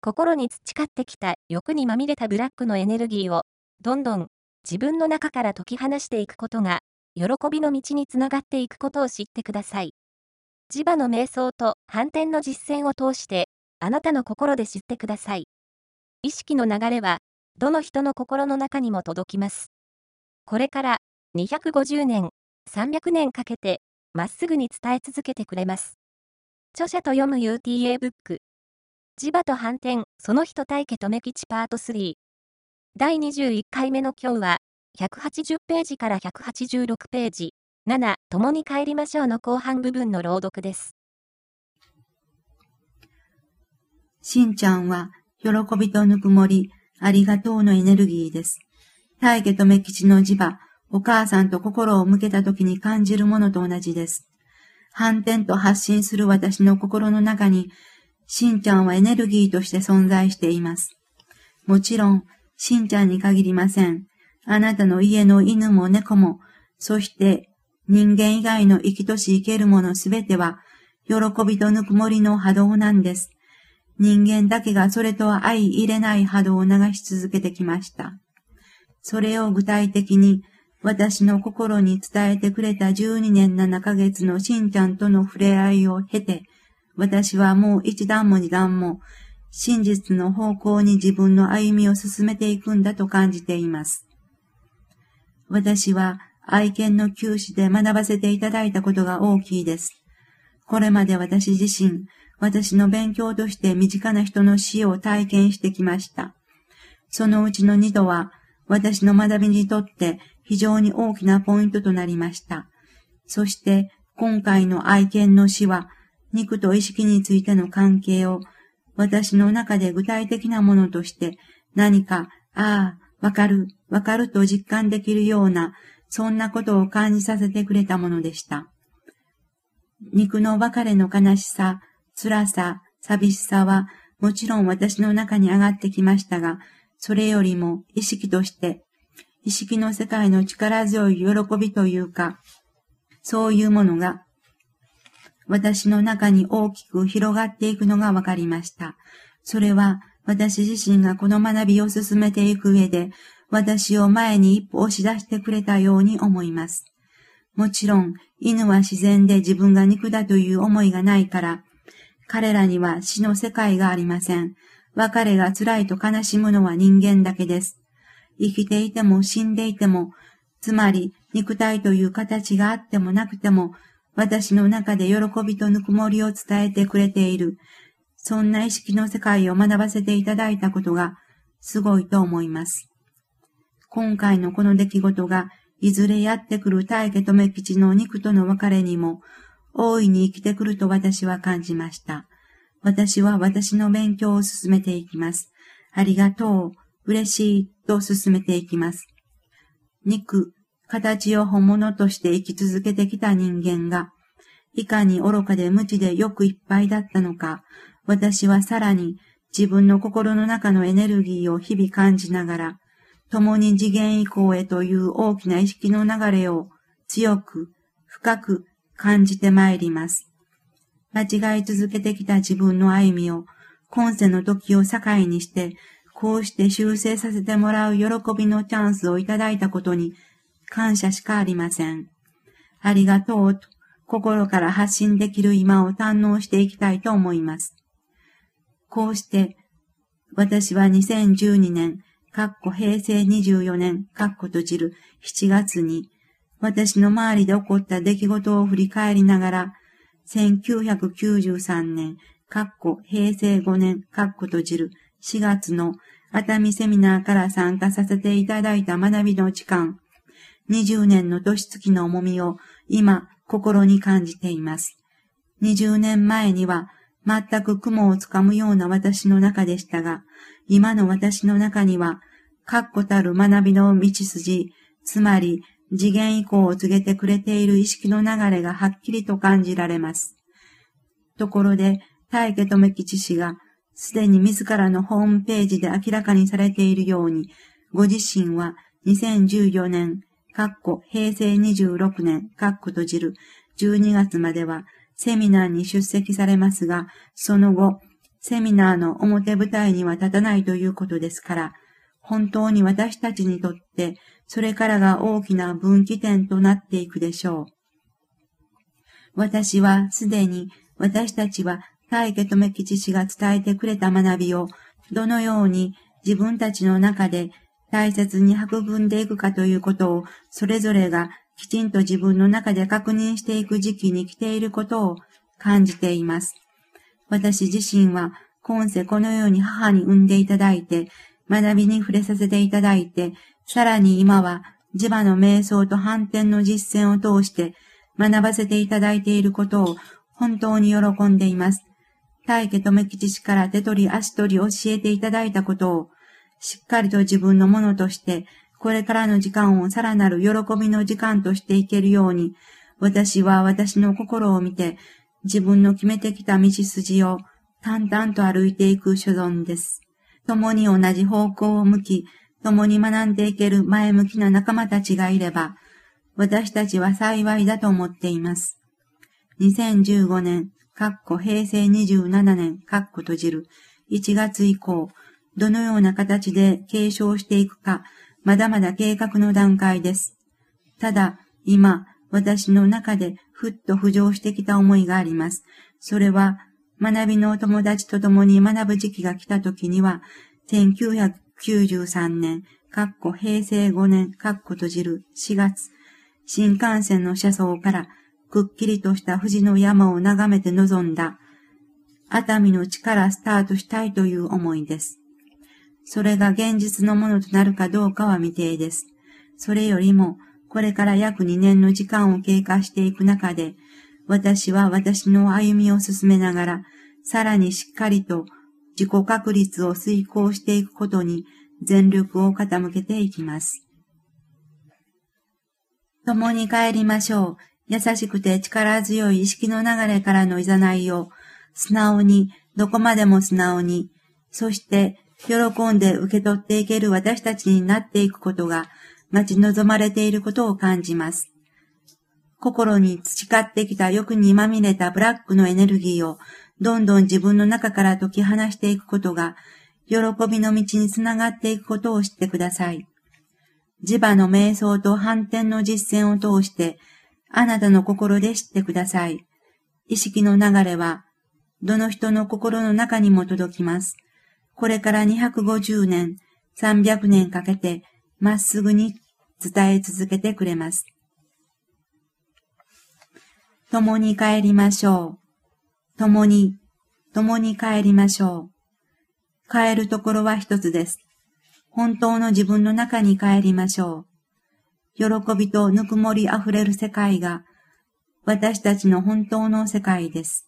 心に培ってきた欲にまみれたブラックのエネルギーを、どんどん自分の中から解き放していくことが、喜びの道につながっていくことを知ってください。磁場の瞑想と反転の実践を通して、あなたの心で知ってください。意識の流れは、どの人の心の中にも届きます。これから250年、300年かけて、まっすぐに伝え続けてくれます。著者と読む UTA ブック。磁場と反転、その人対家とめ吉パート3。第21回目の今日は、180ページから186ページ、7、共に帰りましょうの後半部分の朗読です。しんちゃんは、喜びとぬくもり、ありがとうのエネルギーです。大家とめ吉の磁場、お母さんと心を向けた時に感じるものと同じです。反転と発信する私の心の中に、しんちゃんはエネルギーとして存在しています。もちろん、しんちゃんに限りません。あなたの家の犬も猫も、そして人間以外の生きとし生けるものすべては、喜びとぬくもりの波動なんです。人間だけがそれとは相入れない波動を流し続けてきました。それを具体的に私の心に伝えてくれた12年7ヶ月のしんちゃんとの触れ合いを経て、私はもう一段も二段も真実の方向に自分の歩みを進めていくんだと感じています。私は愛犬の休止で学ばせていただいたことが大きいです。これまで私自身、私の勉強として身近な人の死を体験してきました。そのうちの二度は、私の学びにとって非常に大きなポイントとなりました。そして、今回の愛犬の死は、肉と意識についての関係を私の中で具体的なものとして何か、ああ、わかる、わかると実感できるような、そんなことを感じさせてくれたものでした。肉の別れの悲しさ、辛さ、寂しさはもちろん私の中に上がってきましたが、それよりも意識として、意識の世界の力強い喜びというか、そういうものが私の中に大きく広がっていくのがわかりました。それは私自身がこの学びを進めていく上で、私を前に一歩押し出してくれたように思います。もちろん、犬は自然で自分が肉だという思いがないから、彼らには死の世界がありません。別れが辛いと悲しむのは人間だけです。生きていても死んでいても、つまり肉体という形があってもなくても、私の中で喜びとぬくもりを伝えてくれている、そんな意識の世界を学ばせていただいたことがすごいと思います。今回のこの出来事がいずれやってくる大家留吉の肉との別れにも大いに生きてくると私は感じました。私は私の勉強を進めていきます。ありがとう、嬉しいと進めていきます。肉、形を本物として生き続けてきた人間が、いかに愚かで無知でよくいっぱいだったのか、私はさらに自分の心の中のエネルギーを日々感じながら、共に次元以降へという大きな意識の流れを強く、深く感じてまいります。間違い続けてきた自分の歩みを、今世の時を境にして、こうして修正させてもらう喜びのチャンスをいただいたことに感謝しかありません。ありがとうと心から発信できる今を堪能していきたいと思います。こうして、私は2012年、かっこ平成24年、かっこ閉じる7月に、私の周りで起こった出来事を振り返りながら、1993年、かっこ平成5年、かっこ閉じる4月の熱海セミナーから参加させていただいた学びの時間、20年の年月の重みを今心に感じています。20年前には全く雲をつかむような私の中でしたが、今の私の中には、確固たる学びの道筋、つまり次元以降を告げてくれている意識の流れがはっきりと感じられます。ところで、大家留吉氏が、すでに自らのホームページで明らかにされているように、ご自身は2014年かっこ平成26年、かっこ閉じる12月まではセミナーに出席されますが、その後、セミナーの表舞台には立たないということですから、本当に私たちにとって、それからが大きな分岐点となっていくでしょう。私はすでに私たちは大家留吉氏が伝えてくれた学びをどのように自分たちの中で大切に育んでいくかということをそれぞれがきちんと自分の中で確認していく時期に来ていることを感じています。私自身は今世このように母に産んでいただいて、学びに触れさせていただいて、さらに今は地場の瞑想と反転の実践を通して学ばせていただいていることを本当に喜んでいます。大家留吉氏から手取り足取り教えていただいたことを、しっかりと自分のものとして、これからの時間をさらなる喜びの時間としていけるように、私は私の心を見て、自分の決めてきた道筋を淡々と歩いていく所存です。共に同じ方向を向き、共に学んでいける前向きな仲間たちがいれば、私たちは幸いだと思っています。2015年、かっこ平成27年、かっこ閉じる、1月以降、どのような形で継承していくか、まだまだ計画の段階です。ただ、今、私の中でふっと浮上してきた思いがあります。それは、学びのお友達と共に学ぶ時期が来た時には、1993年、かっこ平成5年、かっこ閉じる4月、新幹線の車窓からくっきりとした富士の山を眺めて臨んだ熱海の地からスタートしたいという思いです。それが現実のものとなるかどうかは未定です。それよりも、これから約2年の時間を経過していく中で、私は私の歩みを進めながら、さらにしっかりと自己確立を遂行していくことに全力を傾けていきます。共に帰りましょう。優しくて力強い意識の流れからの誘いを、素直に、どこまでも素直に、そして喜んで受け取っていける私たちになっていくことが待ち望まれていることを感じます。心に培ってきた欲にまみれたブラックのエネルギーをどんどん自分の中から解き放していくことが喜びの道につながっていくことを知ってください。磁場の瞑想と反転の実践を通して、あなたの心で知ってください。意識の流れは、どの人の心の中にも届きます。これから250年、300年かけて、まっすぐに伝え続けてくれます。共に帰りましょう。共に、共に帰りましょう。帰るところは一つです。本当の自分の中に帰りましょう。喜びとぬくもりあふれる世界が私たちの本当の世界です。